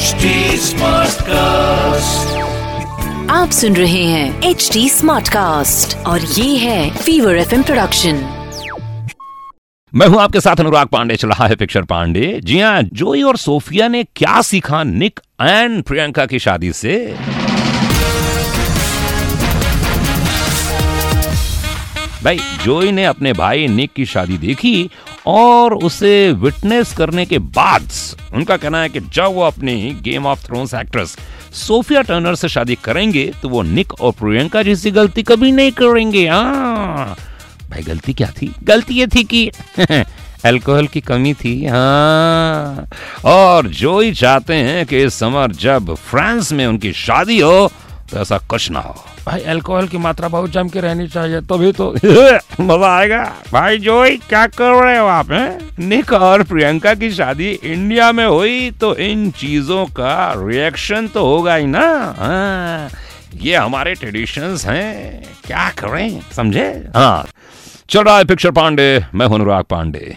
HD cast आप सुन रहे हैं एच डी स्मार्ट कास्ट और ये है फीवर एफ़ प्रोडक्शन मैं हूँ आपके साथ अनुराग पांडे चल रहा है पिक्चर पांडे। जी हाँ जोई और सोफिया ने क्या सीखा निक एंड प्रियंका की शादी से? भाई, जोई ने अपने भाई निक की शादी देखी और उसे विटनेस करने के बाद उनका कहना है कि जब वो अपनी Game of Thrones actress Sophia Turner से शादी करेंगे तो वो निक और प्रियंका जैसी गलती कभी नहीं करेंगे। हाँ। भाई, गलती क्या थी? गलती ये थी कि अल्कोहल की कमी थी हाँ। और जो ही चाहते हैं कि इस समर जब फ्रांस में उनकी शादी हो तो ऐसा कुछ ना हो। भाई अल्कोहल की मात्रा बहुत जम के रहनी चाहिए तभी तो मज़ा आएगा। भाई जोई क्या कर रहे हो आप हैं? निक और प्रियंका की शादी इंडिया में हुई तो इन चीज़ों का रिएक्शन तो होगा ही ना? हाँ, ये हमारे ट्रेडिशंस हैं। क्या करें समझे? हाँ। चल रहा है पिक्चर पांडे मैं हूँ अनुराग पांडे।